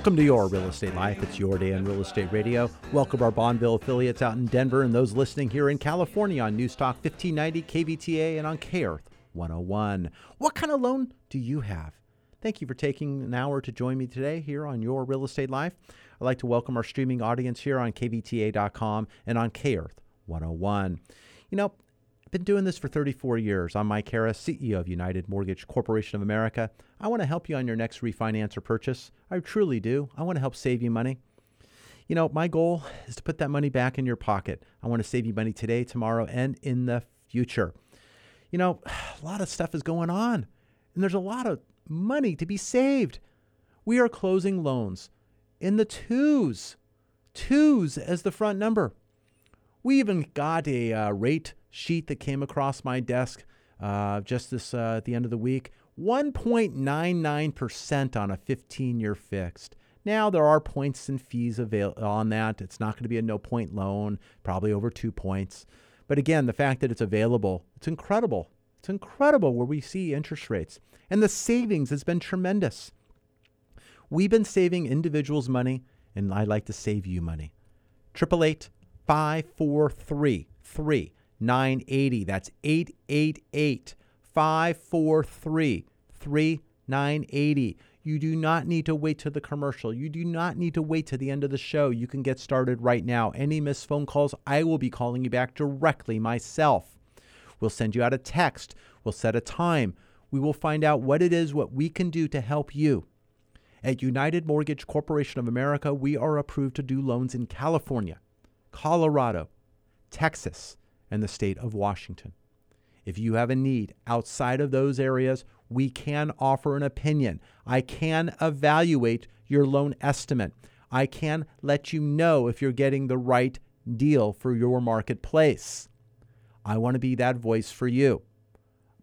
Welcome to your real estate life. It's your day on real estate radio. Welcome our Bonneville affiliates out in Denver and those listening here in California on News Talk 1590 KVTA and on K Earth 101. What kind of loan do you have? Thank you for taking an hour to join me today here on Your Real Estate Life. I'd like to welcome our streaming audience here on kvta.com and on K Earth 101. You know, been doing this for 34 years. I'm Mike Harris, CEO of United Mortgage Corporation of America. I want to help you on your next refinance or purchase. I truly do. I want to help save you money. You know, my goal is to put that money back in your pocket. I want to save you money today, tomorrow, and in the future. You know, a lot of stuff is going on, and there's a lot of money to be saved. We are closing loans in the twos, twos as the front number. We even got a uh, rate sheet that came across my desk uh, just this uh, at the end of the week. 1.99% on a 15-year fixed. Now there are points and fees avail- on that. It's not going to be a no-point loan, probably over two points. But again, the fact that it's available, it's incredible. It's incredible where we see interest rates, and the savings has been tremendous. We've been saving individuals money, and I'd like to save you money. 888 543 3980. That's 888 543 3980. You do not need to wait to the commercial. You do not need to wait to the end of the show. You can get started right now. Any missed phone calls, I will be calling you back directly myself. We'll send you out a text. We'll set a time. We will find out what it is, what we can do to help you. At United Mortgage Corporation of America, we are approved to do loans in California, Colorado, Texas, and the state of Washington. If you have a need outside of those areas, we can offer an opinion. I can evaluate your loan estimate. I can let you know if you're getting the right deal for your marketplace. I want to be that voice for you,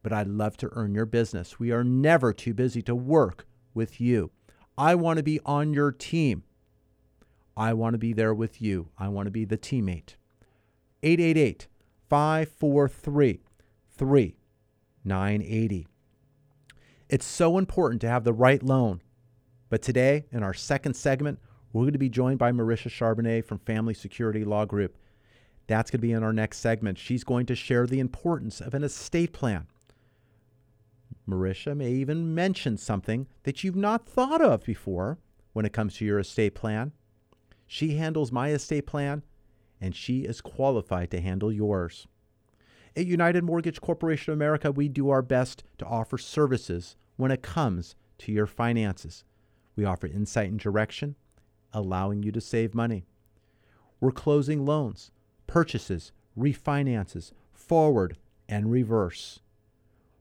but I'd love to earn your business. We are never too busy to work with you. I want to be on your team. I want to be there with you. I want to be the teammate. 888 543 3980. It's so important to have the right loan. But today, in our second segment, we're going to be joined by Marisha Charbonnet from Family Security Law Group. That's going to be in our next segment. She's going to share the importance of an estate plan. Marisha may even mention something that you've not thought of before when it comes to your estate plan. She handles my estate plan, and she is qualified to handle yours. At United Mortgage Corporation of America, we do our best to offer services when it comes to your finances. We offer insight and direction, allowing you to save money. We're closing loans, purchases, refinances, forward and reverse.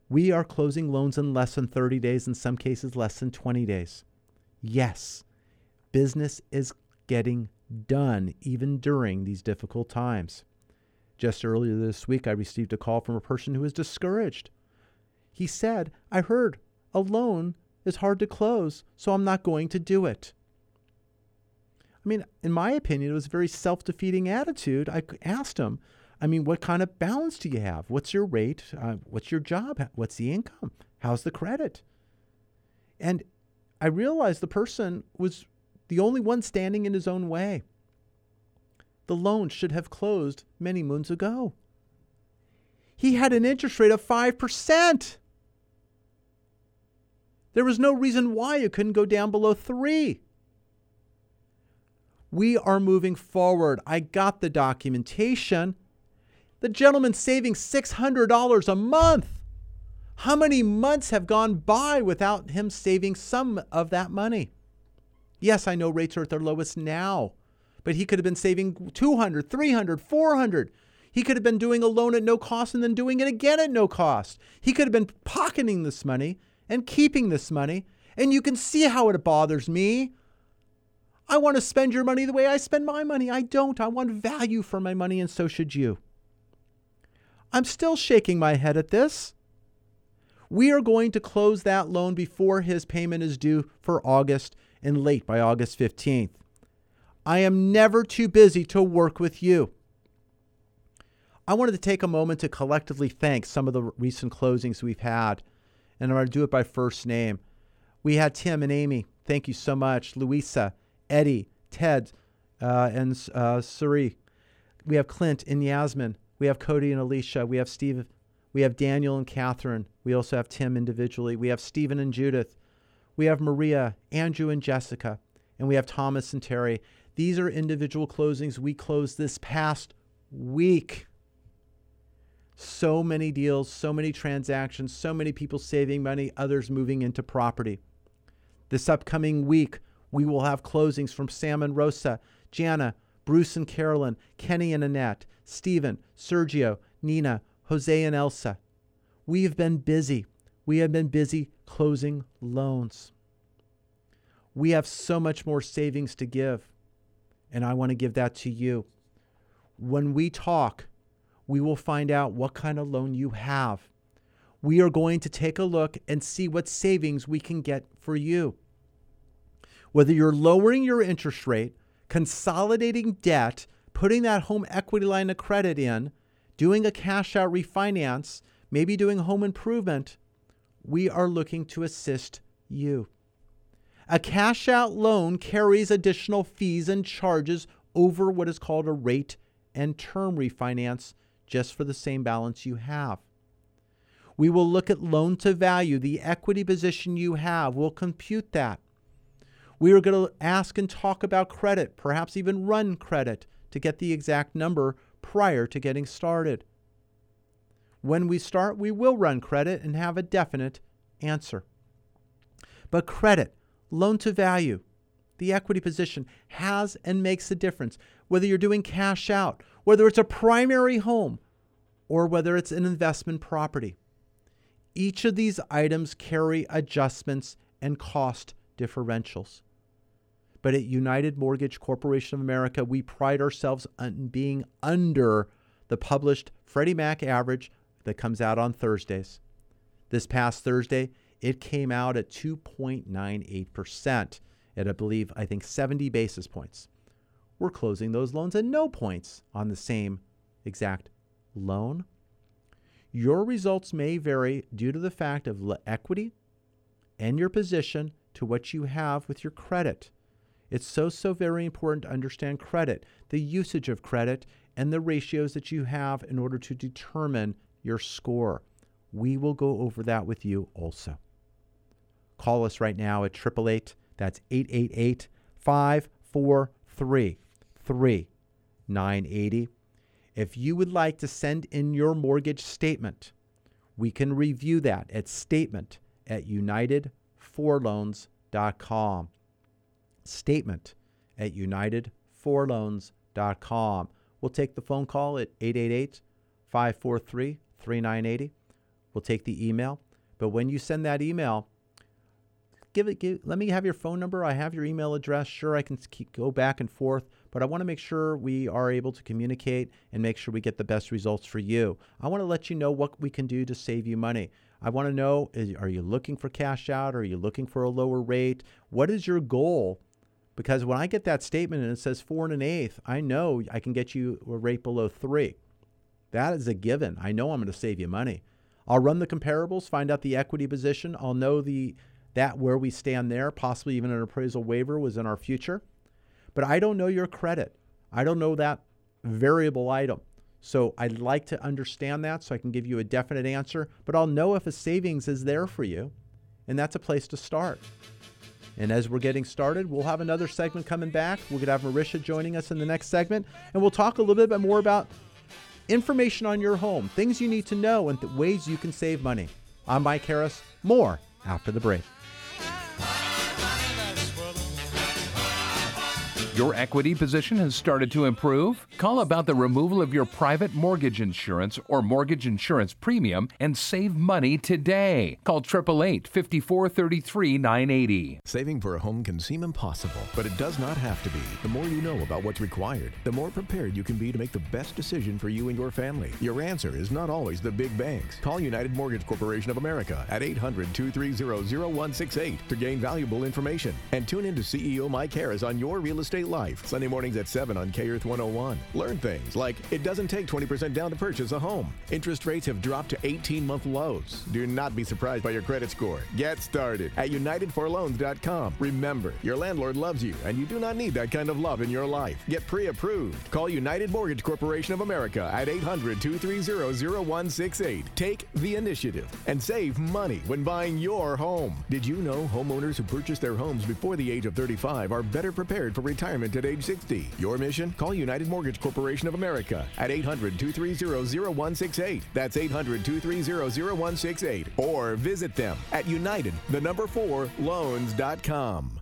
We are closing loans in less than 30 days, in some cases, less than 20 days. Yes, business is getting done even during these difficult times. Just earlier this week, I received a call from a person who was discouraged. He said, I heard a loan is hard to close, so I'm not going to do it. I mean, in my opinion, it was a very self defeating attitude. I asked him, I mean, what kind of balance do you have? What's your rate? Uh, what's your job? What's the income? How's the credit? And I realized the person was the only one standing in his own way. The loan should have closed many moons ago. He had an interest rate of 5%. There was no reason why it couldn't go down below 3. We are moving forward. I got the documentation. The gentleman's saving $600 a month. How many months have gone by without him saving some of that money? Yes, I know rates are at their lowest now, but he could have been saving 200, 300, 400. He could have been doing a loan at no cost and then doing it again at no cost. He could have been pocketing this money and keeping this money. And you can see how it bothers me. I want to spend your money the way I spend my money. I don't. I want value for my money, and so should you. I'm still shaking my head at this. We are going to close that loan before his payment is due for August and late by August 15th. I am never too busy to work with you. I wanted to take a moment to collectively thank some of the recent closings we've had, and I'm going to do it by first name. We had Tim and Amy. Thank you so much. Louisa, Eddie, Ted, uh, and uh, Suri. We have Clint and Yasmin. We have Cody and Alicia. We have Steve. We have Daniel and Catherine. We also have Tim individually. We have Stephen and Judith. We have Maria, Andrew, and Jessica. And we have Thomas and Terry. These are individual closings we closed this past week. So many deals, so many transactions, so many people saving money, others moving into property. This upcoming week, we will have closings from Sam and Rosa, Jana, Bruce and Carolyn, Kenny and Annette, Stephen, Sergio, Nina, Jose and Elsa. We have been busy. We have been busy closing loans. We have so much more savings to give, and I want to give that to you. When we talk, we will find out what kind of loan you have. We are going to take a look and see what savings we can get for you. Whether you're lowering your interest rate, consolidating debt, putting that home equity line of credit in, doing a cash out refinance, maybe doing home improvement, we are looking to assist you. A cash out loan carries additional fees and charges over what is called a rate and term refinance just for the same balance you have. We will look at loan to value, the equity position you have. We'll compute that. We are going to ask and talk about credit, perhaps even run credit to get the exact number prior to getting started. When we start, we will run credit and have a definite answer. But credit, loan to value, the equity position has and makes a difference. Whether you're doing cash out, whether it's a primary home, or whether it's an investment property. Each of these items carry adjustments and cost differentials. But at United Mortgage Corporation of America, we pride ourselves on being under the published Freddie Mac average that comes out on Thursdays. This past Thursday, it came out at 2.98% at, I believe, I think 70 basis points. We're closing those loans at no points on the same exact loan. Your results may vary due to the fact of equity and your position to what you have with your credit. It's so, so very important to understand credit, the usage of credit, and the ratios that you have in order to determine your score. We will go over that with you also. Call us right now at 888, that's 888 543 3980. If you would like to send in your mortgage statement, we can review that at statement at unitedforloans.com. Statement at unitedforloans.com. We'll take the phone call at 888 543 3980. We'll take the email. But when you send that email, give it give, let me have your phone number. I have your email address. Sure, I can keep, go back and forth, but I want to make sure we are able to communicate and make sure we get the best results for you. I want to let you know what we can do to save you money. I want to know is, are you looking for cash out? Are you looking for a lower rate? What is your goal? Because when I get that statement and it says four and an eighth, I know I can get you a rate below three. That is a given. I know I'm going to save you money. I'll run the comparables, find out the equity position. I'll know the that where we stand there, possibly even an appraisal waiver was in our future. But I don't know your credit. I don't know that variable item. So I'd like to understand that so I can give you a definite answer, but I'll know if a savings is there for you. And that's a place to start. And as we're getting started, we'll have another segment coming back. We're going to have Marisha joining us in the next segment, and we'll talk a little bit more about information on your home, things you need to know, and th- ways you can save money. I'm Mike Harris. More after the break. Your equity position has started to improve? Call about the removal of your private mortgage insurance or mortgage insurance premium and save money today. Call 888 5433 980. Saving for a home can seem impossible, but it does not have to be. The more you know about what's required, the more prepared you can be to make the best decision for you and your family. Your answer is not always the big banks. Call United Mortgage Corporation of America at 800 230 0168 to gain valuable information. And tune in to CEO Mike Harris on Your Real Estate Life, Sunday mornings at 7 on K Earth 101. Learn things like it doesn't take 20% down to purchase a home. Interest rates have dropped to 18 month lows. Do not be surprised by your credit score. Get started at UnitedForLoans.com. Remember, your landlord loves you, and you do not need that kind of love in your life. Get pre approved. Call United Mortgage Corporation of America at 800 230 0168. Take the initiative and save money when buying your home. Did you know homeowners who purchase their homes before the age of 35 are better prepared for retirement at age 60? Your mission? Call United Mortgage Corporation of America at 800 230 0168. That's 800 230 0168. Or visit them at United, the number 4, loans.com.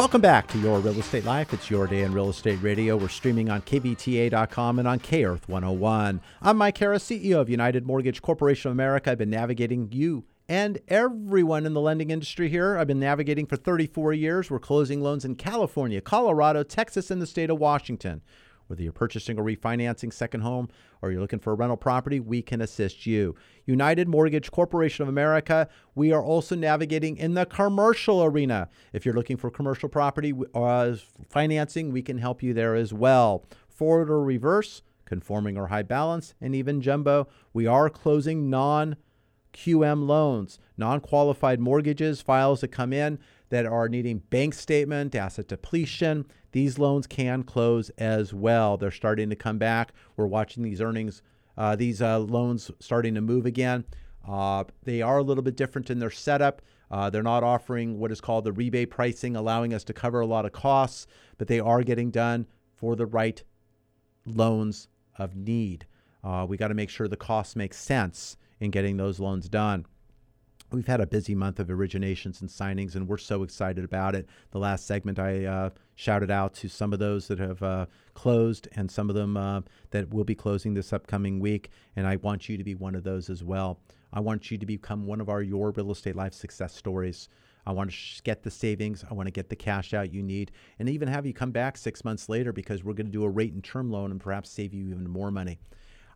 Welcome back to Your Real Estate Life. It's your day in real estate radio. We're streaming on KVTA.com and on K Earth 101. I'm Mike Harris, CEO of United Mortgage Corporation of America. I've been navigating you and everyone in the lending industry here. I've been navigating for 34 years. We're closing loans in California, Colorado, Texas, and the state of Washington. Whether you're purchasing or refinancing second home or you're looking for a rental property, we can assist you. United Mortgage Corporation of America, we are also navigating in the commercial arena. If you're looking for commercial property uh, financing, we can help you there as well. Forward or reverse, conforming or high balance, and even jumbo, we are closing non QM loans, non qualified mortgages, files that come in that are needing bank statement, asset depletion. These loans can close as well. They're starting to come back. We're watching these earnings, uh, these uh, loans starting to move again. Uh, they are a little bit different in their setup. Uh, they're not offering what is called the rebate pricing, allowing us to cover a lot of costs, but they are getting done for the right loans of need. Uh, we got to make sure the costs make sense in getting those loans done. We've had a busy month of originations and signings, and we're so excited about it. The last segment, I uh, shouted out to some of those that have uh, closed and some of them uh, that will be closing this upcoming week. And I want you to be one of those as well. I want you to become one of our Your Real Estate Life success stories. I want to sh- get the savings. I want to get the cash out you need, and even have you come back six months later because we're going to do a rate and term loan and perhaps save you even more money.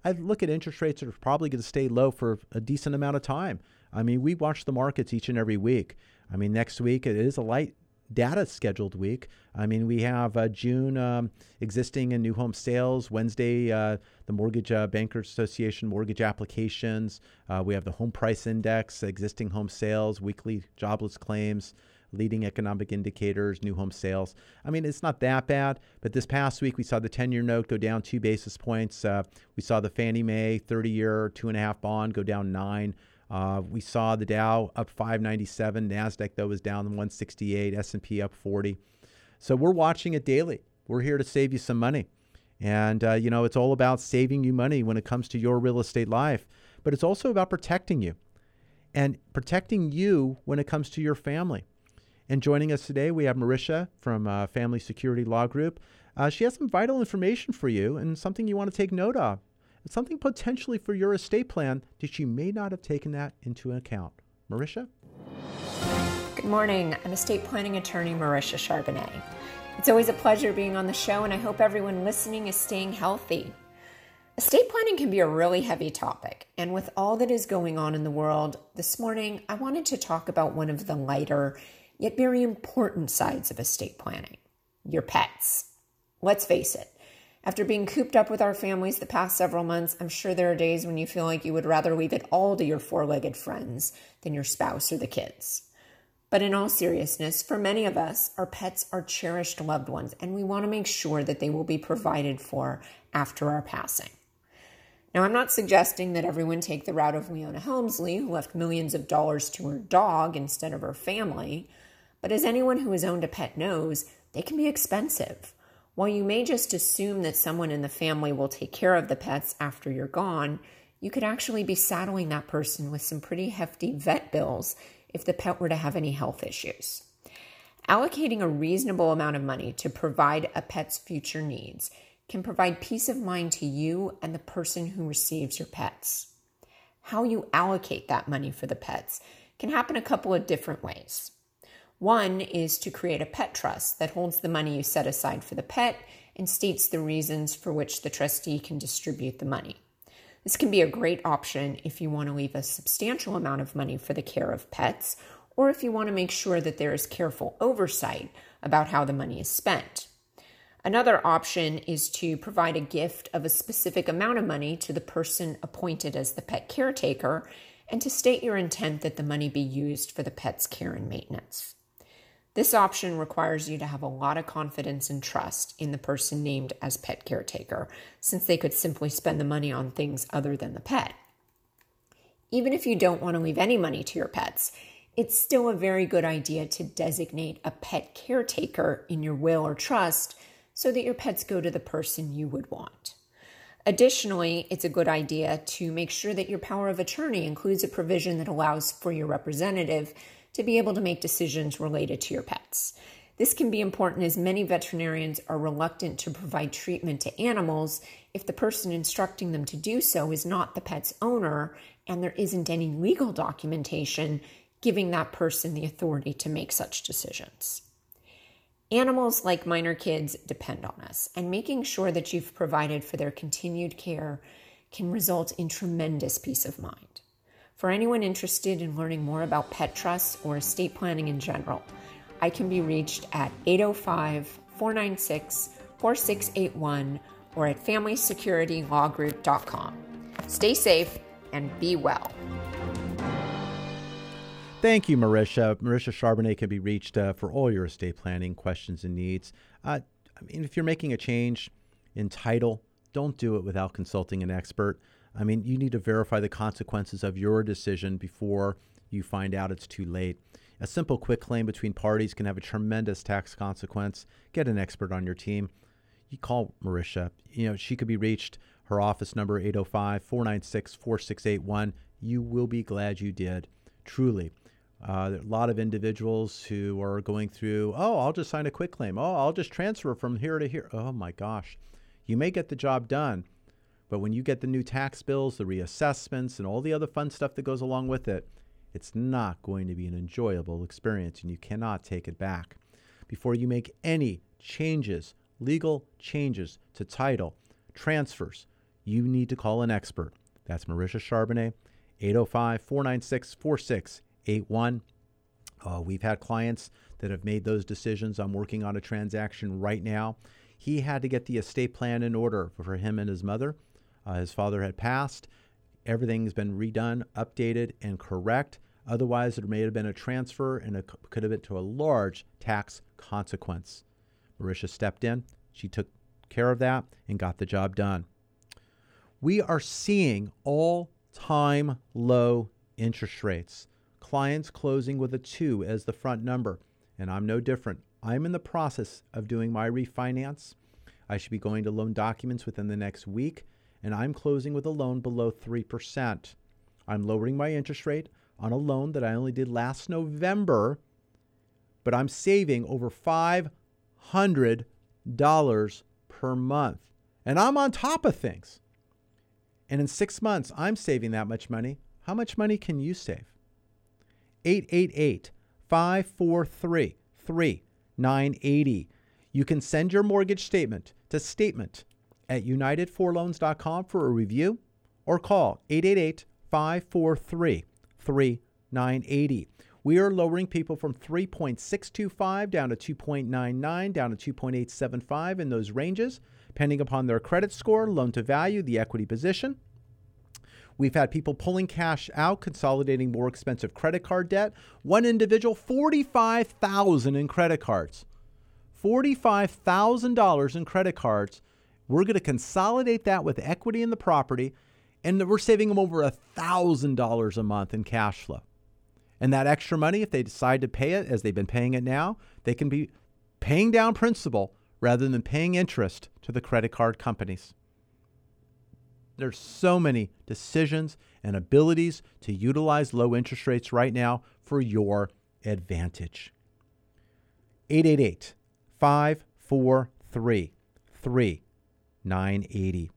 I look at interest rates that are probably going to stay low for a decent amount of time. I mean, we watch the markets each and every week. I mean, next week it is a light data scheduled week. I mean, we have uh, June um, existing and new home sales. Wednesday, uh, the Mortgage uh, Bankers Association mortgage applications. Uh, we have the home price index, existing home sales, weekly jobless claims leading economic indicators, new home sales. I mean, it's not that bad, but this past week we saw the 10 year note go down two basis points. Uh, we saw the Fannie Mae 30 year, two and a half bond go down nine. Uh, we saw the Dow up 597, Nasdaq though was down 168, S&P up 40. So we're watching it daily. We're here to save you some money, and uh, you know it's all about saving you money when it comes to your real estate life, but it's also about protecting you, and protecting you when it comes to your family. And joining us today, we have Marisha from uh, Family Security Law Group. Uh, she has some vital information for you and something you want to take note of. Something potentially for your estate plan that you may not have taken that into account. Marisha? Good morning. I'm estate planning attorney Marisha Charbonnet. It's always a pleasure being on the show, and I hope everyone listening is staying healthy. Estate planning can be a really heavy topic, and with all that is going on in the world, this morning I wanted to talk about one of the lighter yet very important sides of estate planning your pets. Let's face it, after being cooped up with our families the past several months, I'm sure there are days when you feel like you would rather leave it all to your four legged friends than your spouse or the kids. But in all seriousness, for many of us, our pets are cherished loved ones, and we want to make sure that they will be provided for after our passing. Now, I'm not suggesting that everyone take the route of Leona Helmsley, who left millions of dollars to her dog instead of her family, but as anyone who has owned a pet knows, they can be expensive. While you may just assume that someone in the family will take care of the pets after you're gone, you could actually be saddling that person with some pretty hefty vet bills if the pet were to have any health issues. Allocating a reasonable amount of money to provide a pet's future needs can provide peace of mind to you and the person who receives your pets. How you allocate that money for the pets can happen a couple of different ways. One is to create a pet trust that holds the money you set aside for the pet and states the reasons for which the trustee can distribute the money. This can be a great option if you want to leave a substantial amount of money for the care of pets or if you want to make sure that there is careful oversight about how the money is spent. Another option is to provide a gift of a specific amount of money to the person appointed as the pet caretaker and to state your intent that the money be used for the pet's care and maintenance. This option requires you to have a lot of confidence and trust in the person named as pet caretaker, since they could simply spend the money on things other than the pet. Even if you don't want to leave any money to your pets, it's still a very good idea to designate a pet caretaker in your will or trust so that your pets go to the person you would want. Additionally, it's a good idea to make sure that your power of attorney includes a provision that allows for your representative to be able to make decisions related to your pets. This can be important as many veterinarians are reluctant to provide treatment to animals if the person instructing them to do so is not the pet's owner and there isn't any legal documentation giving that person the authority to make such decisions. Animals, like minor kids, depend on us, and making sure that you've provided for their continued care can result in tremendous peace of mind. For anyone interested in learning more about pet trusts or estate planning in general, I can be reached at 805 496 4681 or at FamilySecurityLawGroup.com. Stay safe and be well. Thank you, Marisha. Marisha Charbonnet can be reached uh, for all your estate planning questions and needs. Uh, I mean, if you're making a change in title, don't do it without consulting an expert. I mean, you need to verify the consequences of your decision before you find out it's too late. A simple quick claim between parties can have a tremendous tax consequence. Get an expert on your team. You call Marisha. You know, she could be reached. Her office number 805 496 4681. You will be glad you did. Truly. Uh, there are a lot of individuals who are going through, oh, I'll just sign a quick claim. Oh, I'll just transfer from here to here. Oh my gosh. You may get the job done, but when you get the new tax bills, the reassessments, and all the other fun stuff that goes along with it, it's not going to be an enjoyable experience and you cannot take it back. Before you make any changes, legal changes to title, transfers, you need to call an expert. That's Marisha Charbonnet, 805 496 4681. Uh, we've had clients that have made those decisions. I'm working on a transaction right now. He had to get the estate plan in order for him and his mother. Uh, his father had passed. Everything's been redone, updated, and correct. Otherwise, there may have been a transfer and it could have been to a large tax consequence. Marisha stepped in. She took care of that and got the job done. We are seeing all time low interest rates. Clients closing with a two as the front number. And I'm no different. I'm in the process of doing my refinance. I should be going to loan documents within the next week, and I'm closing with a loan below 3%. I'm lowering my interest rate on a loan that I only did last November, but I'm saving over $500 per month. And I'm on top of things. And in six months, I'm saving that much money. How much money can you save? 888 543 3980. You can send your mortgage statement to statement at unitedforloans.com for a review or call 888 543 3980. We are lowering people from 3.625 down to 2.99, down to 2.875 in those ranges, depending upon their credit score, loan to value, the equity position. We've had people pulling cash out, consolidating more expensive credit card debt. One individual, 45,000 in credit cards. $45,000 in credit cards. We're going to consolidate that with equity in the property, and we're saving them over $1,000 a month in cash flow. And that extra money, if they decide to pay it as they've been paying it now, they can be paying down principal rather than paying interest to the credit card companies. There's so many decisions and abilities to utilize low interest rates right now for your advantage. 888 543 3980.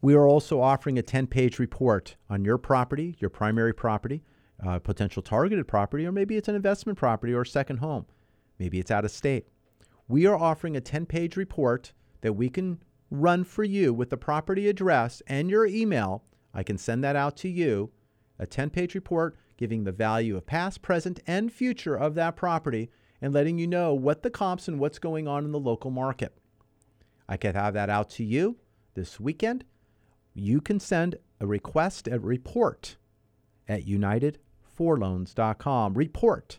We are also offering a 10 page report on your property, your primary property, uh, potential targeted property, or maybe it's an investment property or a second home. Maybe it's out of state. We are offering a 10 page report that we can run for you with the property address and your email. I can send that out to you. A 10 page report giving the value of past, present, and future of that property and letting you know what the comps and what's going on in the local market. I can have that out to you this weekend. You can send a request, a report at unitedforloans.com. Report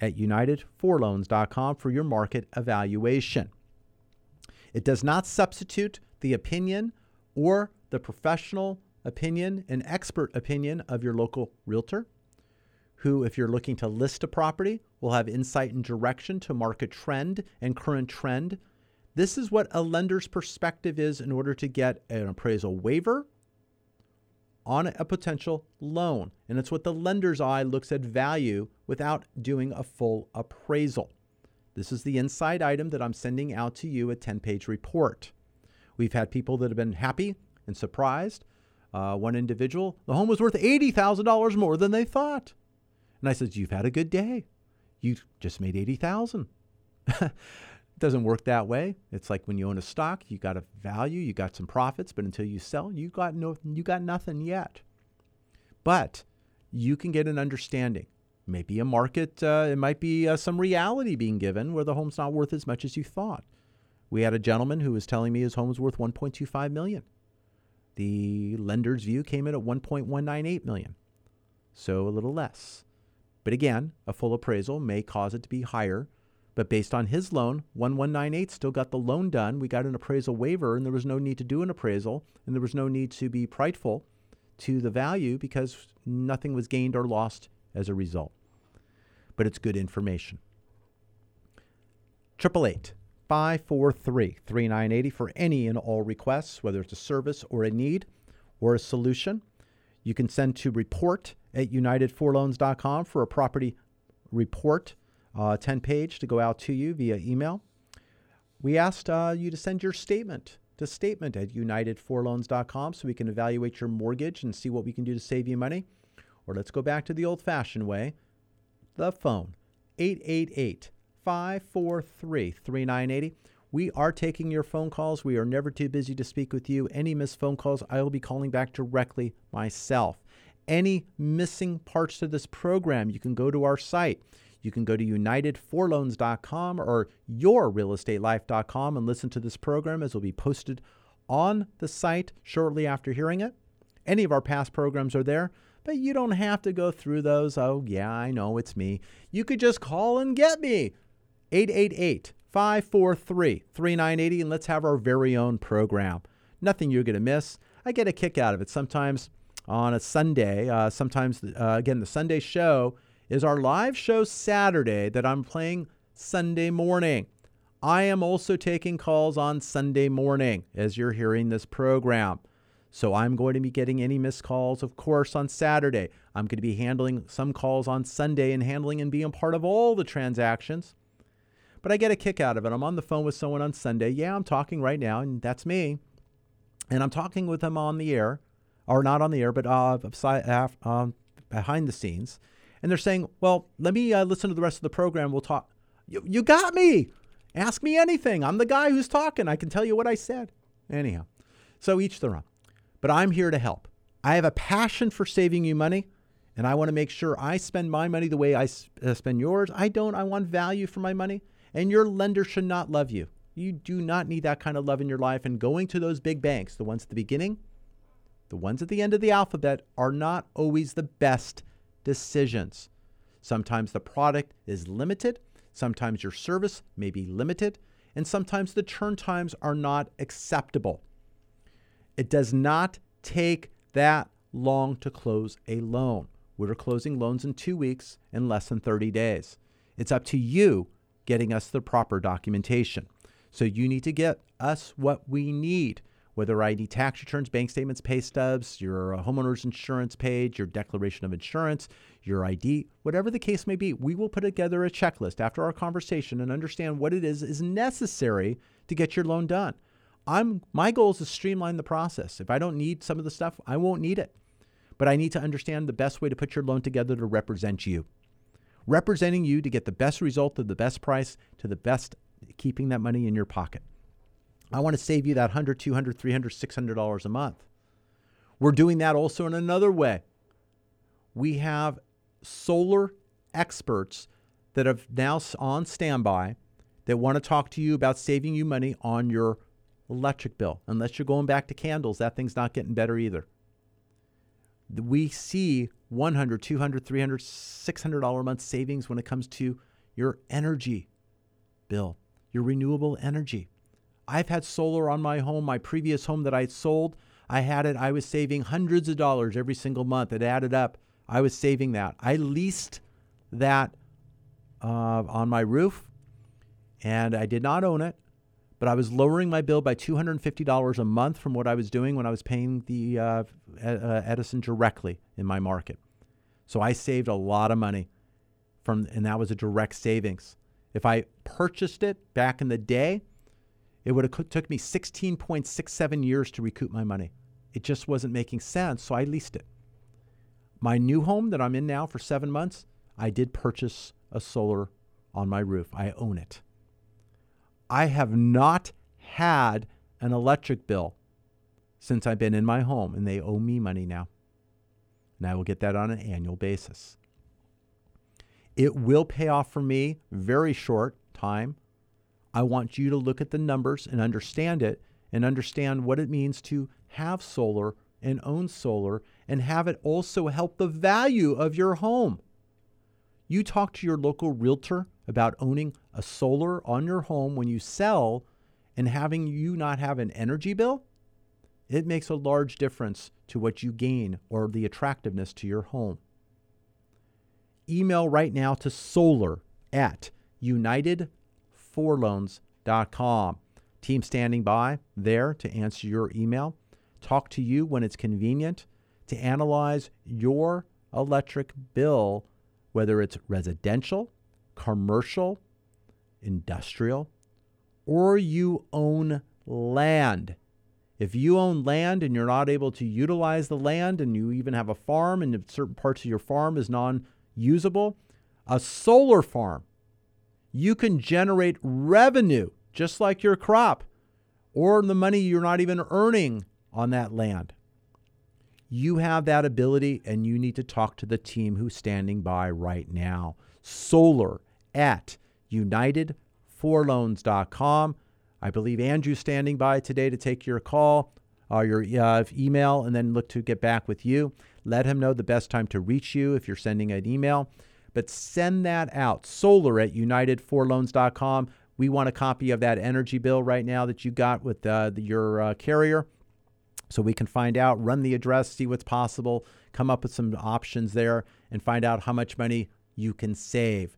at unitedforloans.com for your market evaluation. It does not substitute the opinion or the professional opinion and expert opinion of your local realtor, who, if you're looking to list a property, will have insight and direction to market trend and current trend. This is what a lender's perspective is in order to get an appraisal waiver on a potential loan. And it's what the lender's eye looks at value without doing a full appraisal. This is the inside item that I'm sending out to you a 10 page report. We've had people that have been happy and surprised. Uh, one individual, the home was worth $80,000 more than they thought. And I said, You've had a good day. You just made 80000 It doesn't work that way. It's like when you own a stock, you got a value, you got some profits, but until you sell, you got no you got nothing yet. But you can get an understanding. Maybe a market, uh, it might be uh, some reality being given where the home's not worth as much as you thought. We had a gentleman who was telling me his home was worth 1.25 million. The lender's view came in at 1.198 million, so a little less. But again, a full appraisal may cause it to be higher. But based on his loan, 1198 still got the loan done. We got an appraisal waiver, and there was no need to do an appraisal, and there was no need to be prideful to the value because nothing was gained or lost as a result. But it's good information. 888 543 3980 for any and all requests, whether it's a service or a need or a solution. You can send to report at unitedforloans.com for a property report, uh, 10 page to go out to you via email. We asked uh, you to send your statement to statement at unitedforloans.com so we can evaluate your mortgage and see what we can do to save you money. Or let's go back to the old fashioned way the phone 888 543 3980. We are taking your phone calls. We are never too busy to speak with you. Any missed phone calls, I will be calling back directly myself. Any missing parts to this program, you can go to our site. You can go to unitedforloans.com or yourrealestatelife.com and listen to this program as it will be posted on the site shortly after hearing it. Any of our past programs are there, but you don't have to go through those. Oh, yeah, I know it's me. You could just call and get me. 888 543 3980, and let's have our very own program. Nothing you're going to miss. I get a kick out of it sometimes on a Sunday. Uh, sometimes, uh, again, the Sunday show is our live show Saturday that I'm playing Sunday morning. I am also taking calls on Sunday morning as you're hearing this program. So I'm going to be getting any missed calls, of course, on Saturday. I'm going to be handling some calls on Sunday and handling and being part of all the transactions. But I get a kick out of it. I'm on the phone with someone on Sunday. Yeah, I'm talking right now, and that's me. And I'm talking with them on the air, or not on the air, but uh, uh, behind the scenes. And they're saying, well, let me uh, listen to the rest of the program. We'll talk. You, you got me. Ask me anything. I'm the guy who's talking. I can tell you what I said. Anyhow, so each their own. But I'm here to help. I have a passion for saving you money, and I want to make sure I spend my money the way I uh, spend yours. I don't. I want value for my money. And your lender should not love you. You do not need that kind of love in your life. And going to those big banks, the ones at the beginning, the ones at the end of the alphabet, are not always the best decisions. Sometimes the product is limited, sometimes your service may be limited, and sometimes the turn times are not acceptable. It does not take that long to close a loan. We're closing loans in two weeks in less than 30 days. It's up to you getting us the proper documentation. So you need to get us what we need, whether I need tax returns, bank statements, pay stubs, your homeowner's insurance page, your declaration of insurance, your ID, whatever the case may be. We will put together a checklist after our conversation and understand what it is is necessary to get your loan done. I'm my goal is to streamline the process. If I don't need some of the stuff, I won't need it. But I need to understand the best way to put your loan together to represent you. Representing you to get the best result at the best price to the best keeping that money in your pocket. I want to save you that 100, 200, 300, 600 dollars a month. We're doing that also in another way. We have solar experts that have now on standby that want to talk to you about saving you money on your electric bill. Unless you're going back to candles, that thing's not getting better either. We see 100, 200, 300, 600 dollar a month savings when it comes to your energy bill, your renewable energy. I've had solar on my home, my previous home that I sold. I had it, I was saving hundreds of dollars every single month. It added up. I was saving that. I leased that uh, on my roof and I did not own it, but I was lowering my bill by $250 a month from what I was doing when I was paying the uh, uh, Edison directly in my market. So I saved a lot of money from, and that was a direct savings. If I purchased it back in the day, it would have took me 16.67 years to recoup my money. It just wasn't making sense, so I leased it. My new home that I'm in now for seven months, I did purchase a solar on my roof. I own it. I have not had an electric bill since I've been in my home, and they owe me money now. And I will get that on an annual basis. It will pay off for me very short time. I want you to look at the numbers and understand it and understand what it means to have solar and own solar and have it also help the value of your home. You talk to your local realtor about owning a solar on your home when you sell and having you not have an energy bill, it makes a large difference to what you gain or the attractiveness to your home. Email right now to solar at unitedforloans.com. Team standing by there to answer your email, talk to you when it's convenient to analyze your electric bill, whether it's residential, commercial, industrial, or you own land. If you own land and you're not able to utilize the land and you even have a farm and certain parts of your farm is non usable, a solar farm, you can generate revenue just like your crop or the money you're not even earning on that land. You have that ability and you need to talk to the team who's standing by right now. Solar at unitedforloans.com. I believe Andrew's standing by today to take your call or your uh, email and then look to get back with you. Let him know the best time to reach you if you're sending an email. But send that out. Solar at unitedforloans.com. We want a copy of that energy bill right now that you got with uh, the, your uh, carrier so we can find out, run the address, see what's possible, come up with some options there, and find out how much money you can save.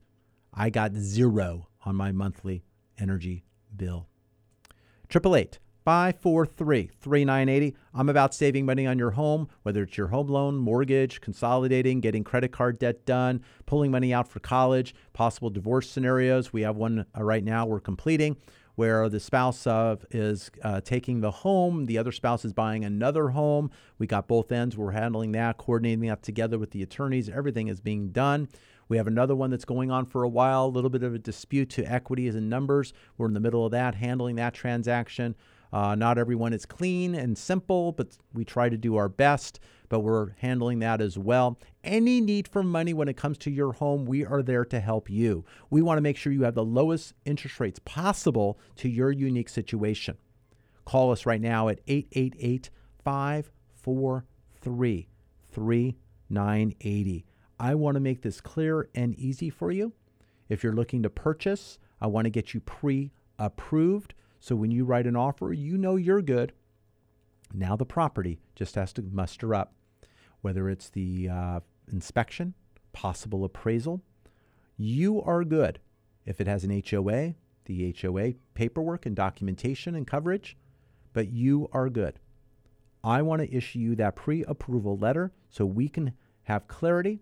I got zero on my monthly energy bill. 888 543 3980. I'm about saving money on your home, whether it's your home loan, mortgage, consolidating, getting credit card debt done, pulling money out for college, possible divorce scenarios. We have one uh, right now we're completing where the spouse uh, is uh, taking the home, the other spouse is buying another home. We got both ends. We're handling that, coordinating that together with the attorneys. Everything is being done. We have another one that's going on for a while, a little bit of a dispute to equities and numbers. We're in the middle of that, handling that transaction. Uh, not everyone is clean and simple, but we try to do our best. but we're handling that as well. Any need for money when it comes to your home, we are there to help you. We want to make sure you have the lowest interest rates possible to your unique situation. Call us right now at 888 543 3980. I want to make this clear and easy for you. If you're looking to purchase, I want to get you pre approved. So when you write an offer, you know you're good. Now the property just has to muster up, whether it's the uh, inspection, possible appraisal. You are good. If it has an HOA, the HOA paperwork and documentation and coverage, but you are good. I want to issue you that pre approval letter so we can have clarity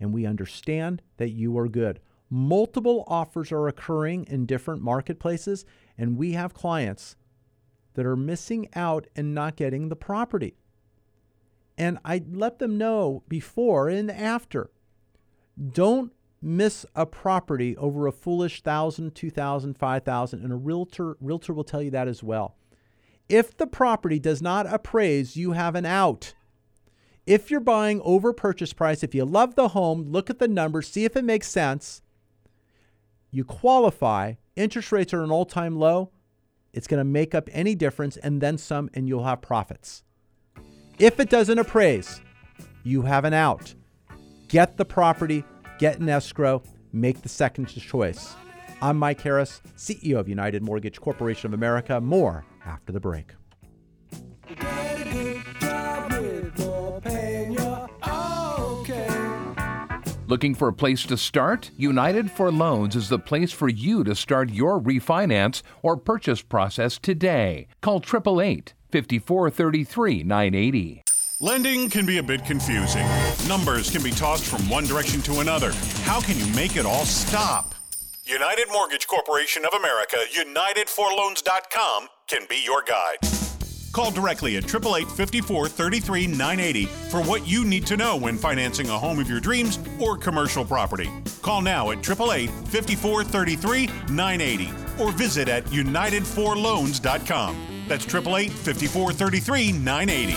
and we understand that you are good. Multiple offers are occurring in different marketplaces, and we have clients that are missing out and not getting the property. And I let them know before and after. Don't miss a property over a foolish thousand, two thousand, five thousand, and a realtor realtor will tell you that as well. If the property does not appraise, you have an out. If you're buying over purchase price, if you love the home, look at the numbers, see if it makes sense. You qualify, interest rates are an all time low, it's going to make up any difference and then some, and you'll have profits. If it doesn't appraise, you have an out. Get the property, get an escrow, make the second choice. I'm Mike Harris, CEO of United Mortgage Corporation of America. More after the break. Looking for a place to start? United for Loans is the place for you to start your refinance or purchase process today. Call 888 5433 980. Lending can be a bit confusing. Numbers can be tossed from one direction to another. How can you make it all stop? United Mortgage Corporation of America, UnitedForLoans.com can be your guide. Call directly at 888 54 33 980 for what you need to know when financing a home of your dreams or commercial property. Call now at 888 54 33 980 or visit at UnitedForLoans.com. That's 888 54 33 980.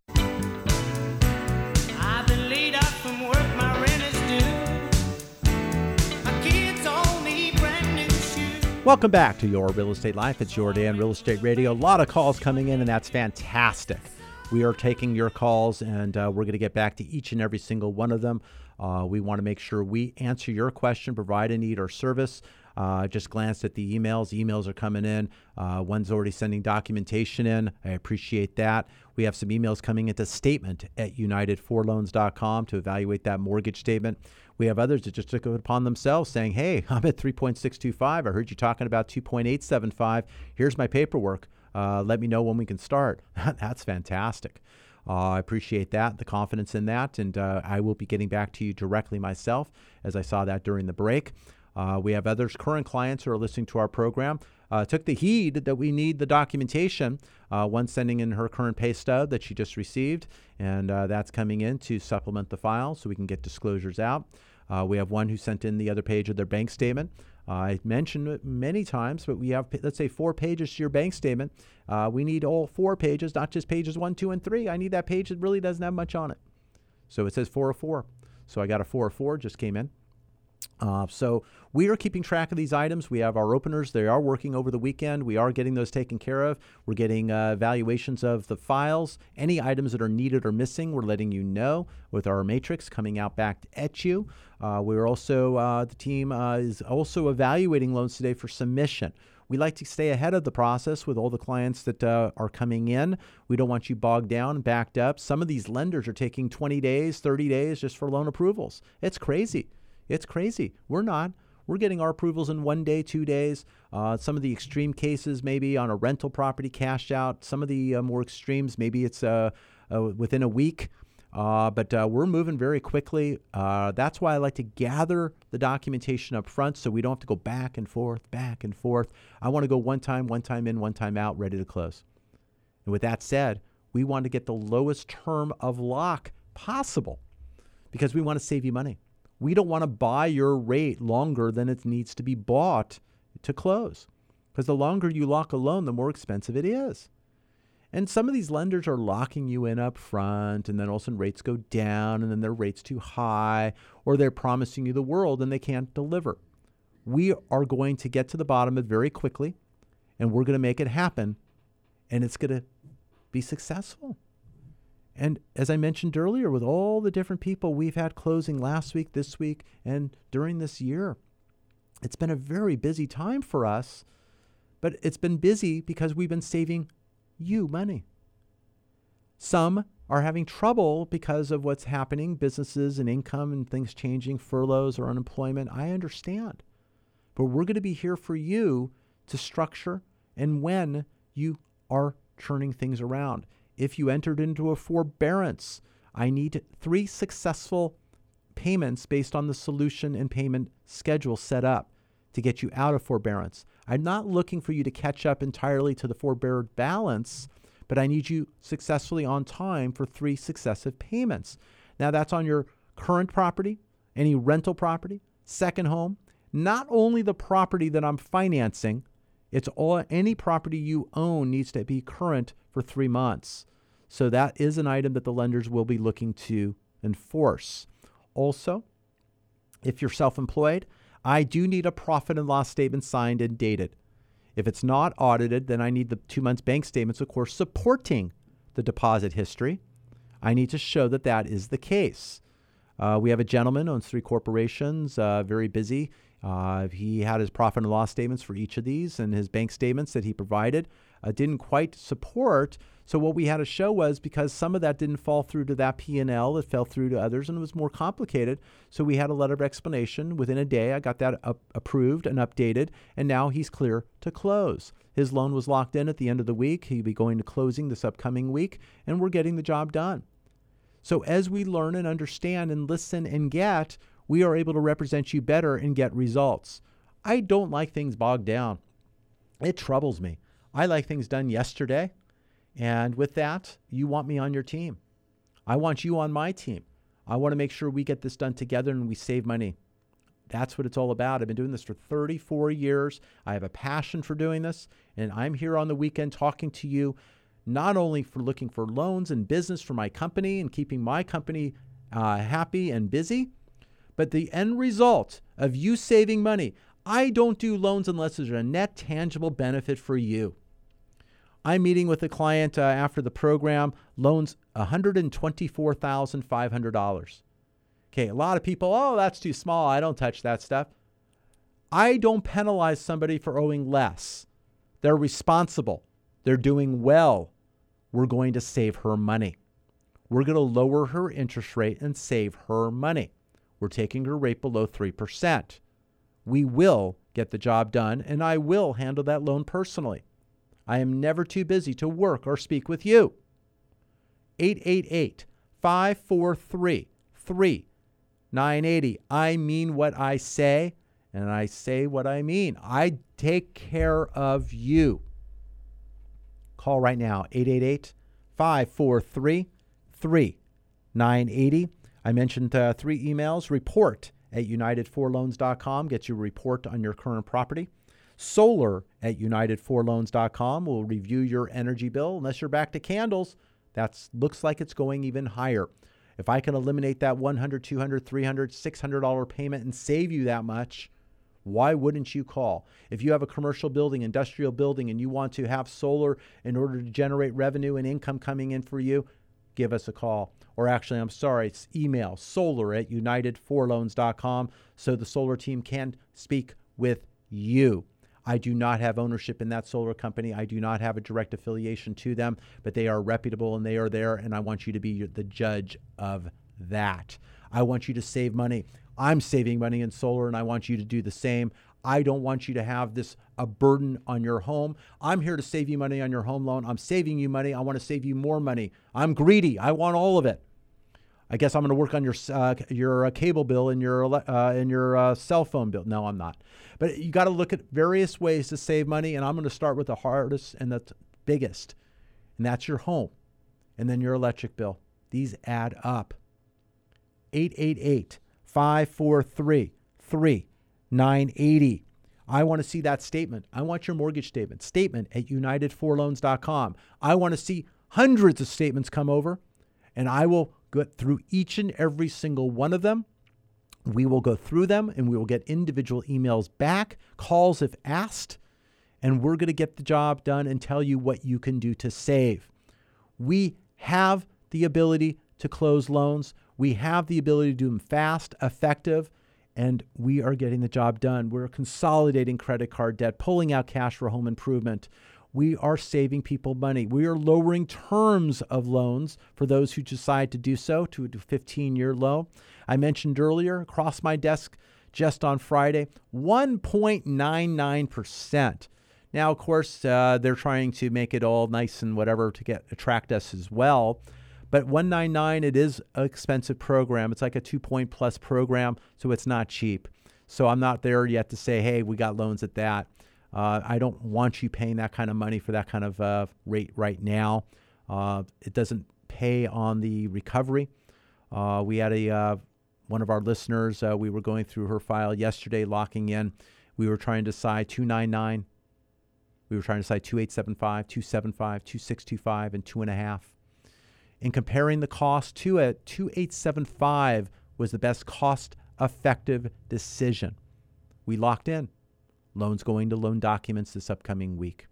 Welcome back to Your Real Estate Life. It's your Jordan Real Estate Radio. A lot of calls coming in, and that's fantastic. We are taking your calls, and uh, we're going to get back to each and every single one of them. Uh, we want to make sure we answer your question, provide a need or service. Uh, just glanced at the emails. Emails are coming in. Uh, one's already sending documentation in. I appreciate that. We have some emails coming into statement at unitedforloans.com to evaluate that mortgage statement. We have others that just took it upon themselves saying, Hey, I'm at 3.625. I heard you talking about 2.875. Here's my paperwork. Uh, let me know when we can start. That's fantastic. Uh, I appreciate that, the confidence in that, and uh, I will be getting back to you directly myself as I saw that during the break. Uh, we have others, current clients who are listening to our program. Uh, took the heed that we need the documentation. Uh, one sending in her current pay stub that she just received, and uh, that's coming in to supplement the file so we can get disclosures out. Uh, we have one who sent in the other page of their bank statement. Uh, I mentioned it many times, but we have, let's say, four pages to your bank statement. Uh, we need all four pages, not just pages one, two, and three. I need that page that really doesn't have much on it. So it says 404. So I got a 404, just came in. Uh, so we are keeping track of these items. We have our openers. They are working over the weekend. We are getting those taken care of. We're getting uh, evaluations of the files. Any items that are needed or missing, we're letting you know with our matrix coming out back at you. Uh, we're also, uh, the team uh, is also evaluating loans today for submission. We like to stay ahead of the process with all the clients that uh, are coming in. We don't want you bogged down backed up. Some of these lenders are taking 20 days, 30 days just for loan approvals. It's crazy. It's crazy. We're not. We're getting our approvals in one day, two days. Uh, some of the extreme cases, maybe on a rental property, cashed out. Some of the uh, more extremes, maybe it's uh, uh, within a week. Uh, but uh, we're moving very quickly. That's why I like to gather the documentation up front so we don't have to go back and forth, back and forth. I want to go one time, one time in, one time out, ready to close. And with that said, we want to get the lowest term of lock possible because we want to save you money. We don't want to buy your rate longer than it needs to be bought to close because the longer you lock a loan, the more expensive it is. And some of these lenders are locking you in up front, and then all of a sudden rates go down, and then their rates too high, or they're promising you the world and they can't deliver. We are going to get to the bottom of it very quickly, and we're going to make it happen, and it's going to be successful. And as I mentioned earlier, with all the different people we've had closing last week, this week, and during this year, it's been a very busy time for us. But it's been busy because we've been saving you money. Some are having trouble because of what's happening, businesses and income and things changing, furloughs or unemployment. I understand. But we're going to be here for you to structure and when you are turning things around. If you entered into a forbearance, I need three successful payments based on the solution and payment schedule set up to get you out of forbearance. I'm not looking for you to catch up entirely to the forbeared balance, but I need you successfully on time for three successive payments. Now, that's on your current property, any rental property, second home, not only the property that I'm financing, it's all any property you own needs to be current for three months. So that is an item that the lenders will be looking to enforce. Also, if you're self employed, I do need a profit and loss statement signed and dated. If it's not audited, then I need the two months bank statements, of course, supporting the deposit history. I need to show that that is the case. Uh, we have a gentleman owns three corporations, uh, very busy. Uh, he had his profit and loss statements for each of these, and his bank statements that he provided uh, didn't quite support. So what we had to show was because some of that didn't fall through to that P&L, it fell through to others, and it was more complicated. So we had a letter of explanation within a day. I got that up, approved and updated, and now he's clear to close. His loan was locked in at the end of the week. He'll be going to closing this upcoming week, and we're getting the job done. So as we learn and understand and listen and get, we are able to represent you better and get results. I don't like things bogged down. It troubles me. I like things done yesterday. And with that, you want me on your team. I want you on my team. I want to make sure we get this done together and we save money. That's what it's all about. I've been doing this for 34 years. I have a passion for doing this. And I'm here on the weekend talking to you, not only for looking for loans and business for my company and keeping my company uh, happy and busy, but the end result of you saving money. I don't do loans unless there's a net tangible benefit for you. I'm meeting with a client uh, after the program, loans $124,500. Okay, a lot of people, oh, that's too small. I don't touch that stuff. I don't penalize somebody for owing less. They're responsible, they're doing well. We're going to save her money. We're going to lower her interest rate and save her money. We're taking her rate below 3%. We will get the job done, and I will handle that loan personally. I am never too busy to work or speak with you. 888 543 3980. I mean what I say, and I say what I mean. I take care of you. Call right now 888 543 3980. I mentioned uh, three emails report at unitedforloans.com gets you a report on your current property. Solar at unitedforloans.com will review your energy bill. Unless you're back to candles, that looks like it's going even higher. If I can eliminate that $100, $200, $300, 600 dollar payment and save you that much, why wouldn't you call? If you have a commercial building, industrial building, and you want to have solar in order to generate revenue and income coming in for you, give us a call. Or actually, I'm sorry, it's email solar at unitedforloans.com so the solar team can speak with you. I do not have ownership in that solar company. I do not have a direct affiliation to them, but they are reputable and they are there, and I want you to be the judge of that. I want you to save money. I'm saving money in solar, and I want you to do the same. I don't want you to have this a burden on your home. I'm here to save you money on your home loan. I'm saving you money. I want to save you more money. I'm greedy. I want all of it. I guess I'm going to work on your uh, your uh, cable bill and your uh, and your uh, cell phone bill. No, I'm not. But you got to look at various ways to save money, and I'm going to start with the hardest and the biggest, and that's your home, and then your electric bill. These add up. 888 543 3980. I want to see that statement. I want your mortgage statement. Statement at unitedforloans.com. I want to see hundreds of statements come over, and I will go through each and every single one of them. We will go through them and we will get individual emails back, calls if asked, and we're going to get the job done and tell you what you can do to save. We have the ability to close loans. We have the ability to do them fast, effective, and we are getting the job done. We're consolidating credit card debt, pulling out cash for home improvement. We are saving people money. We are lowering terms of loans for those who decide to do so to a 15 year low. I mentioned earlier, across my desk just on Friday, 1.99%. Now, of course, uh, they're trying to make it all nice and whatever to get attract us as well. But 199, it is an expensive program. It's like a two point plus program, so it's not cheap. So I'm not there yet to say, hey, we got loans at that. Uh, I don't want you paying that kind of money for that kind of uh, rate right now. Uh, it doesn't pay on the recovery. Uh, we had a uh, one of our listeners. Uh, we were going through her file yesterday, locking in. We were trying to decide 299. We were trying to decide 2875, 275, 2625, and two and a half. In comparing the cost to it, 2875 was the best cost effective decision. We locked in. Loans going to loan documents this upcoming week.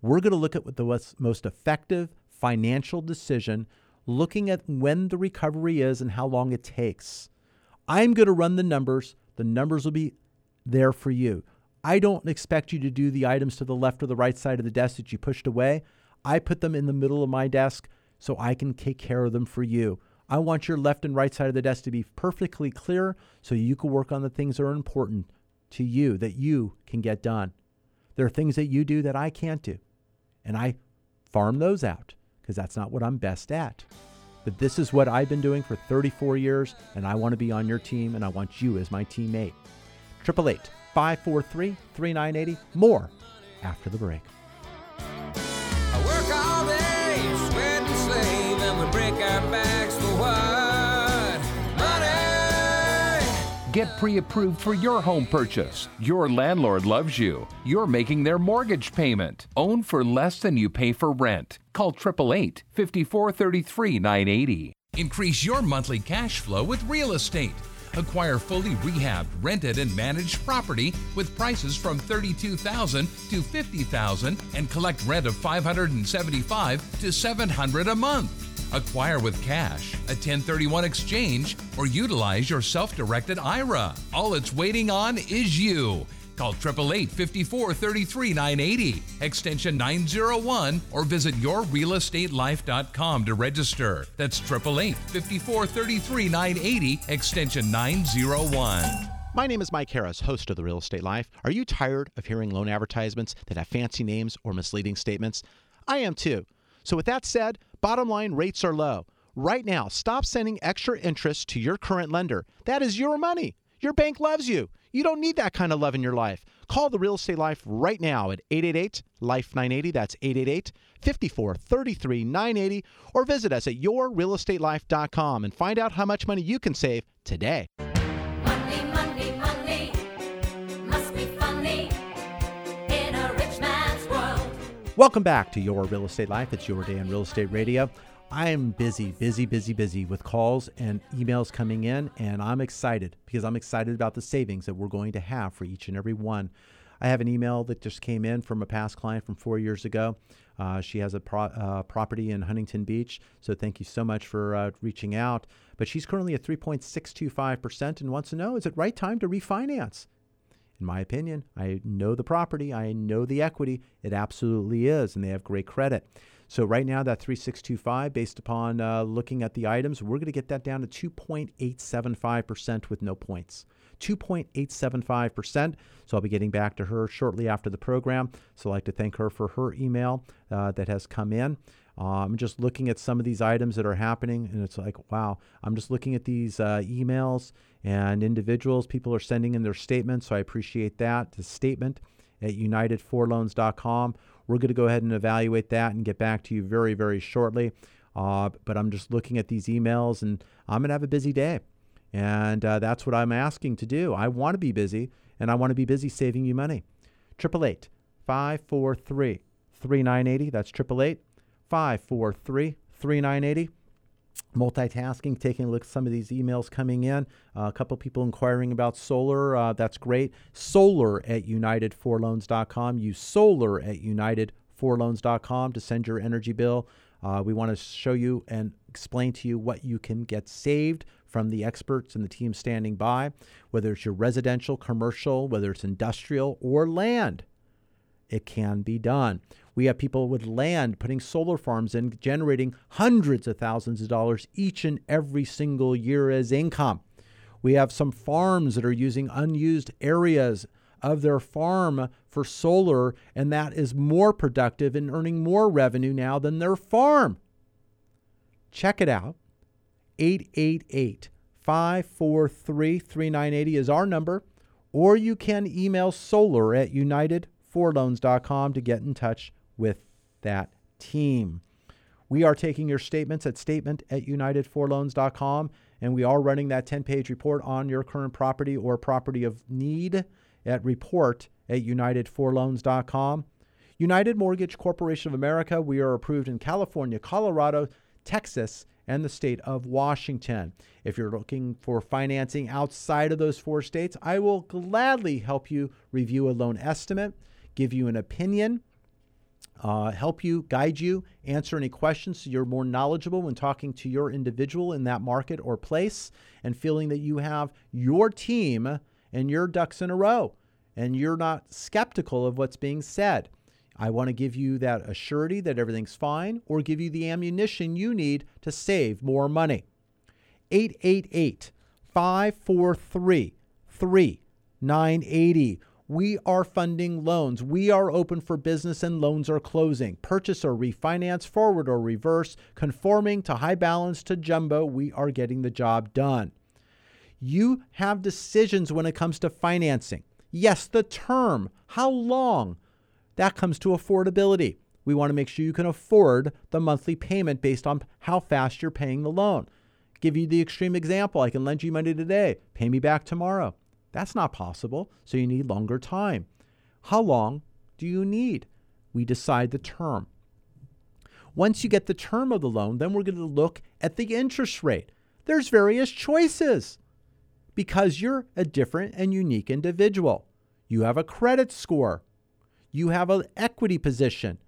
We're going to look at what the most effective financial decision, looking at when the recovery is and how long it takes. I'm going to run the numbers. The numbers will be there for you. I don't expect you to do the items to the left or the right side of the desk that you pushed away. I put them in the middle of my desk so I can take care of them for you. I want your left and right side of the desk to be perfectly clear so you can work on the things that are important to you that you can get done. There are things that you do that I can't do, and I farm those out because that's not what I'm best at. But this is what I've been doing for 34 years, and I want to be on your team, and I want you as my teammate. 888 543 3980. More after the break. Get pre approved for your home purchase. Your landlord loves you. You're making their mortgage payment. Own for less than you pay for rent. Call 888 5433 980. Increase your monthly cash flow with real estate. Acquire fully rehabbed, rented, and managed property with prices from 32,000 to 50,000 and collect rent of 575 to 700 a month. Acquire with cash, a 1031 exchange, or utilize your self directed IRA. All it's waiting on is you. Call 888 54 33 980, extension 901, or visit yourrealestatelife.com to register. That's 888 54 33 980, extension 901. My name is Mike Harris, host of The Real Estate Life. Are you tired of hearing loan advertisements that have fancy names or misleading statements? I am too. So, with that said, bottom line rates are low. Right now, stop sending extra interest to your current lender. That is your money. Your bank loves you. You don't need that kind of love in your life. Call the Real Estate Life right now at 888 Life 980. That's 888 54 33 980. Or visit us at yourrealestatelife.com and find out how much money you can save today. Welcome back to Your Real Estate Life. It's your day on Real Estate Radio. I am busy, busy, busy, busy with calls and emails coming in, and I'm excited because I'm excited about the savings that we're going to have for each and every one. I have an email that just came in from a past client from four years ago. Uh, she has a pro- uh, property in Huntington Beach, so thank you so much for uh, reaching out. But she's currently at 3.625% and wants to know is it right time to refinance? In my opinion, I know the property, I know the equity. It absolutely is, and they have great credit. So right now, that 3625, based upon uh, looking at the items, we're going to get that down to 2.875% with no points. 2.875%. So I'll be getting back to her shortly after the program. So I'd like to thank her for her email uh, that has come in. I'm just looking at some of these items that are happening, and it's like, wow, I'm just looking at these uh, emails and individuals. People are sending in their statements, so I appreciate that. The statement at unitedforloans.com. We're going to go ahead and evaluate that and get back to you very, very shortly. Uh, but I'm just looking at these emails, and I'm going to have a busy day. And uh, that's what I'm asking to do. I want to be busy, and I want to be busy saving you money. 888 543 3980. That's 888 543 3980. Multitasking, taking a look at some of these emails coming in. Uh, a couple people inquiring about solar. Uh, that's great. Solar at unitedforloans.com. Use solar at unitedforloans.com to send your energy bill. Uh, we want to show you and explain to you what you can get saved from the experts and the team standing by, whether it's your residential, commercial, whether it's industrial, or land it can be done. We have people with land putting solar farms in, generating hundreds of thousands of dollars each and every single year as income. We have some farms that are using unused areas of their farm for solar, and that is more productive and earning more revenue now than their farm. Check it out. 888 543 3980 is our number, or you can email solar at unitedforloans.com to get in touch with that team. We are taking your statements at statement at unitedforloans.com, and we are running that 10 page report on your current property or property of need at report at unitedforloans.com. United Mortgage Corporation of America, we are approved in California, Colorado, Texas, and the state of Washington. If you're looking for financing outside of those four states, I will gladly help you review a loan estimate, give you an opinion, uh, help you, guide you, answer any questions so you're more knowledgeable when talking to your individual in that market or place and feeling that you have your team and your ducks in a row and you're not skeptical of what's being said. I want to give you that assurity that everything's fine or give you the ammunition you need to save more money. 888 543 3980. We are funding loans. We are open for business and loans are closing. Purchase or refinance, forward or reverse, conforming to high balance to jumbo, we are getting the job done. You have decisions when it comes to financing. Yes, the term, how long, that comes to affordability. We want to make sure you can afford the monthly payment based on how fast you're paying the loan. Give you the extreme example I can lend you money today, pay me back tomorrow. That's not possible, so you need longer time. How long do you need? We decide the term. Once you get the term of the loan, then we're going to look at the interest rate. There's various choices because you're a different and unique individual. You have a credit score, you have an equity position.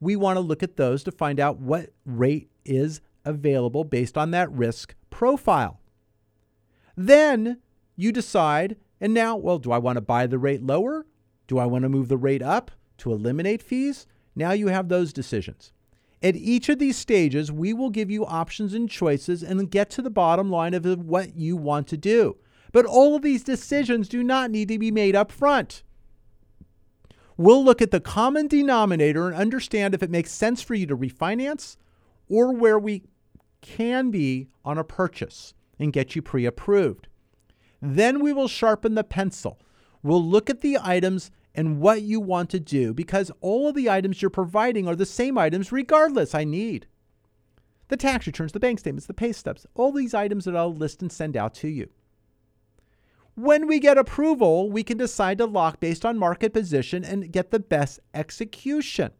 We want to look at those to find out what rate is available based on that risk profile. Then you decide, and now, well, do I want to buy the rate lower? Do I want to move the rate up to eliminate fees? Now you have those decisions. At each of these stages, we will give you options and choices and get to the bottom line of what you want to do. But all of these decisions do not need to be made up front. We'll look at the common denominator and understand if it makes sense for you to refinance or where we can be on a purchase and get you pre approved. Then we will sharpen the pencil. We'll look at the items and what you want to do because all of the items you're providing are the same items regardless. I need the tax returns, the bank statements, the pay stubs, all these items that I'll list and send out to you. When we get approval, we can decide to lock based on market position and get the best execution.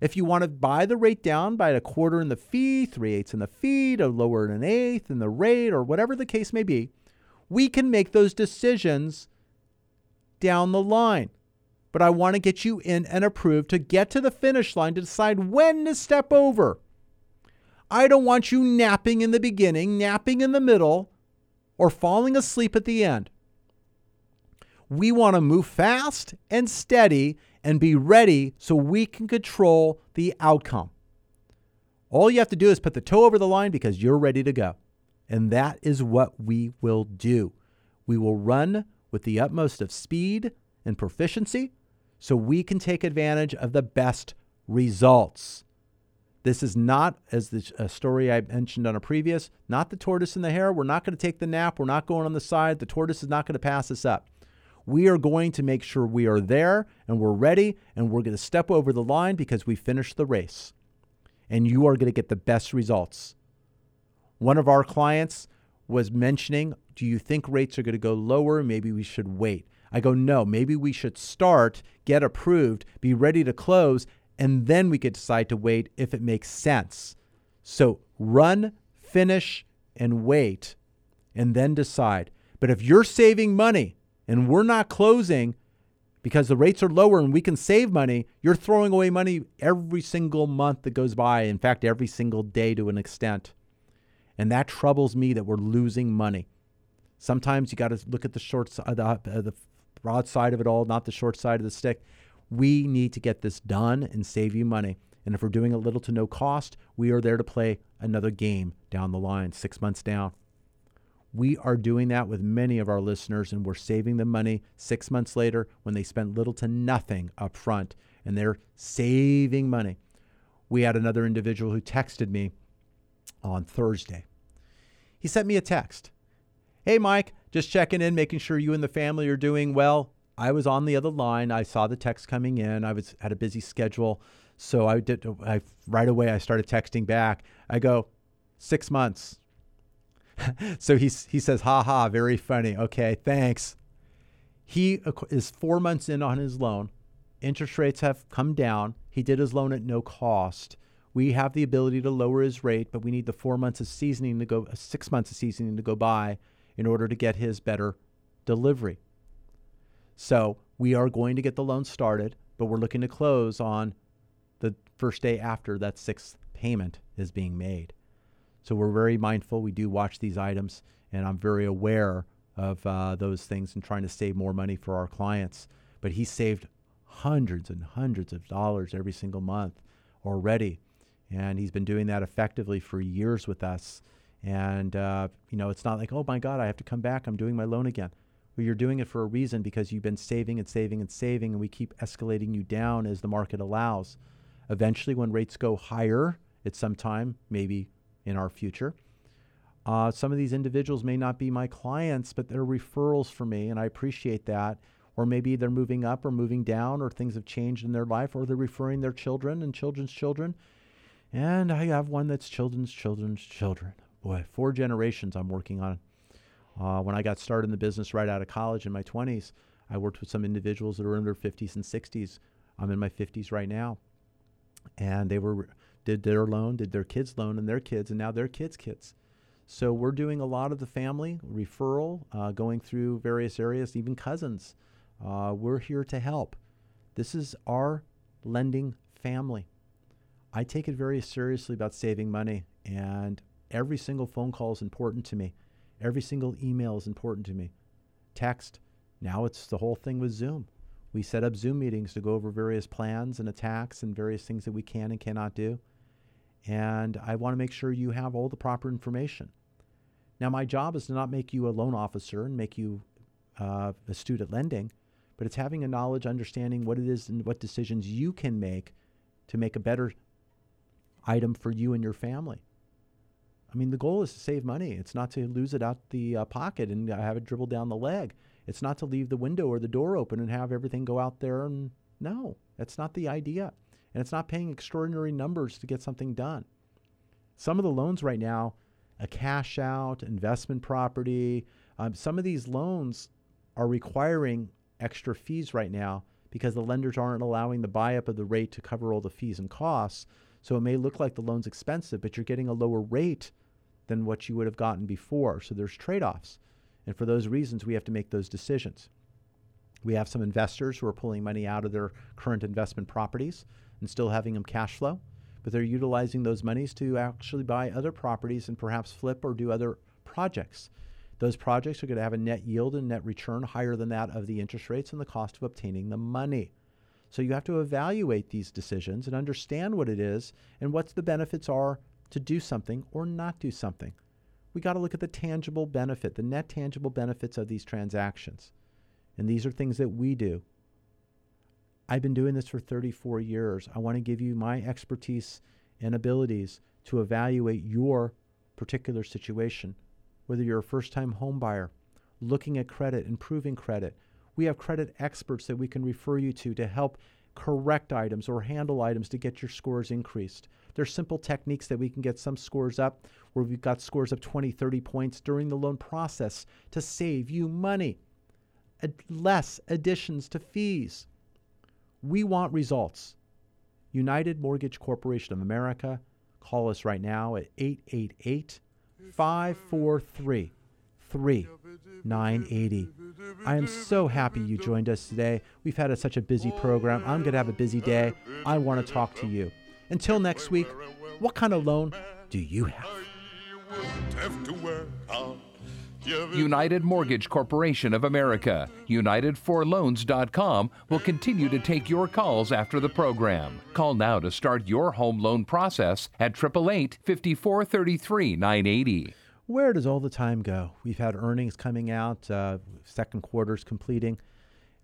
If you want to buy the rate down by a quarter in the fee, three eighths in the fee, or lower an eighth in the rate, or whatever the case may be, we can make those decisions down the line. But I want to get you in and approved to get to the finish line to decide when to step over. I don't want you napping in the beginning, napping in the middle, or falling asleep at the end. We want to move fast and steady and be ready so we can control the outcome. All you have to do is put the toe over the line because you're ready to go. And that is what we will do. We will run with the utmost of speed and proficiency so we can take advantage of the best results. This is not, as the story I mentioned on a previous, not the tortoise and the hare. We're not going to take the nap. We're not going on the side. The tortoise is not going to pass us up. We are going to make sure we are there and we're ready and we're going to step over the line because we finished the race. And you are going to get the best results. One of our clients was mentioning, Do you think rates are going to go lower? Maybe we should wait. I go, No, maybe we should start, get approved, be ready to close, and then we could decide to wait if it makes sense. So run, finish, and wait, and then decide. But if you're saving money and we're not closing because the rates are lower and we can save money, you're throwing away money every single month that goes by. In fact, every single day to an extent. And that troubles me that we're losing money. Sometimes you got to look at the short the, uh, the broad side of it all, not the short side of the stick. We need to get this done and save you money. And if we're doing a little to no cost, we are there to play another game down the line, six months down. We are doing that with many of our listeners, and we're saving them money six months later when they spent little to nothing up front, and they're saving money. We had another individual who texted me on Thursday. He sent me a text. Hey, Mike, just checking in, making sure you and the family are doing well. I was on the other line. I saw the text coming in. I was had a busy schedule, so I did. I right away I started texting back. I go, six months. so he he says, "Ha ha, very funny." Okay, thanks. He is four months in on his loan. Interest rates have come down. He did his loan at no cost. We have the ability to lower his rate, but we need the four months of seasoning to go, uh, six months of seasoning to go by in order to get his better delivery. So we are going to get the loan started, but we're looking to close on the first day after that sixth payment is being made. So we're very mindful. We do watch these items, and I'm very aware of uh, those things and trying to save more money for our clients. But he saved hundreds and hundreds of dollars every single month already, and he's been doing that effectively for years with us. And uh, you know, it's not like, oh my God, I have to come back. I'm doing my loan again. Well, you're doing it for a reason because you've been saving and saving and saving, and we keep escalating you down as the market allows. Eventually, when rates go higher at some time, maybe in our future, uh, some of these individuals may not be my clients, but they're referrals for me, and I appreciate that. Or maybe they're moving up or moving down, or things have changed in their life, or they're referring their children and children's children. And I have one that's children's children's children. Boy, four generations I'm working on. Uh, when I got started in the business right out of college in my 20s, I worked with some individuals that were in their 50s and 60s. I'm in my 50s right now, and they were did their loan, did their kids' loan, and their kids, and now their kids' kids. So we're doing a lot of the family referral, uh, going through various areas, even cousins. Uh, we're here to help. This is our lending family. I take it very seriously about saving money, and every single phone call is important to me. Every single email is important to me. Text. Now it's the whole thing with Zoom. We set up Zoom meetings to go over various plans and attacks and various things that we can and cannot do. And I want to make sure you have all the proper information. Now, my job is to not make you a loan officer and make you uh, astute at lending, but it's having a knowledge, understanding what it is and what decisions you can make to make a better item for you and your family. I mean, the goal is to save money. It's not to lose it out the uh, pocket and uh, have it dribble down the leg. It's not to leave the window or the door open and have everything go out there. And no, that's not the idea. And it's not paying extraordinary numbers to get something done. Some of the loans right now, a cash out, investment property, um, some of these loans are requiring extra fees right now because the lenders aren't allowing the buy up of the rate to cover all the fees and costs. So it may look like the loan's expensive, but you're getting a lower rate than what you would have gotten before. So there's trade offs. And for those reasons, we have to make those decisions. We have some investors who are pulling money out of their current investment properties and still having them cash flow, but they're utilizing those monies to actually buy other properties and perhaps flip or do other projects. Those projects are going to have a net yield and net return higher than that of the interest rates and the cost of obtaining the money. So you have to evaluate these decisions and understand what it is and what the benefits are to do something or not do something. We got to look at the tangible benefit, the net tangible benefits of these transactions. And these are things that we do. I've been doing this for 34 years. I want to give you my expertise and abilities to evaluate your particular situation. Whether you're a first time home buyer, looking at credit, improving credit, we have credit experts that we can refer you to to help correct items or handle items to get your scores increased. There's simple techniques that we can get some scores up where we've got scores of 20, 30 points during the loan process to save you money. Ad- less additions to fees. We want results. United Mortgage Corporation of America. Call us right now at 888 543 3980. I am so happy you joined us today. We've had a, such a busy program. I'm going to have a busy day. I want to talk to you. Until next week, what kind of loan do you have? United Mortgage Corporation of America, UnitedForLoans.com will continue to take your calls after the program. Call now to start your home loan process at 888 5433 980. Where does all the time go? We've had earnings coming out, uh, second quarter's completing,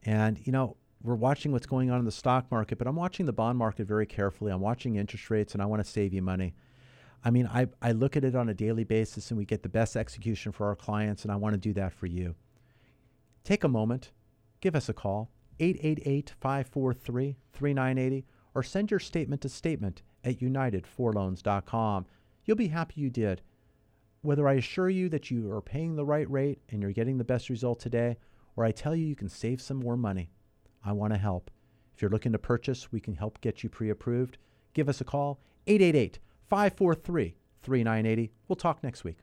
and you know we're watching what's going on in the stock market, but I'm watching the bond market very carefully. I'm watching interest rates, and I want to save you money. I mean, I, I look at it on a daily basis, and we get the best execution for our clients, and I want to do that for you. Take a moment, give us a call, 888 543 3980, or send your statement to statement at unitedforloans.com. You'll be happy you did. Whether I assure you that you are paying the right rate and you're getting the best result today, or I tell you you can save some more money, I want to help. If you're looking to purchase, we can help get you pre approved. Give us a call, 888 543 3980. We'll talk next week.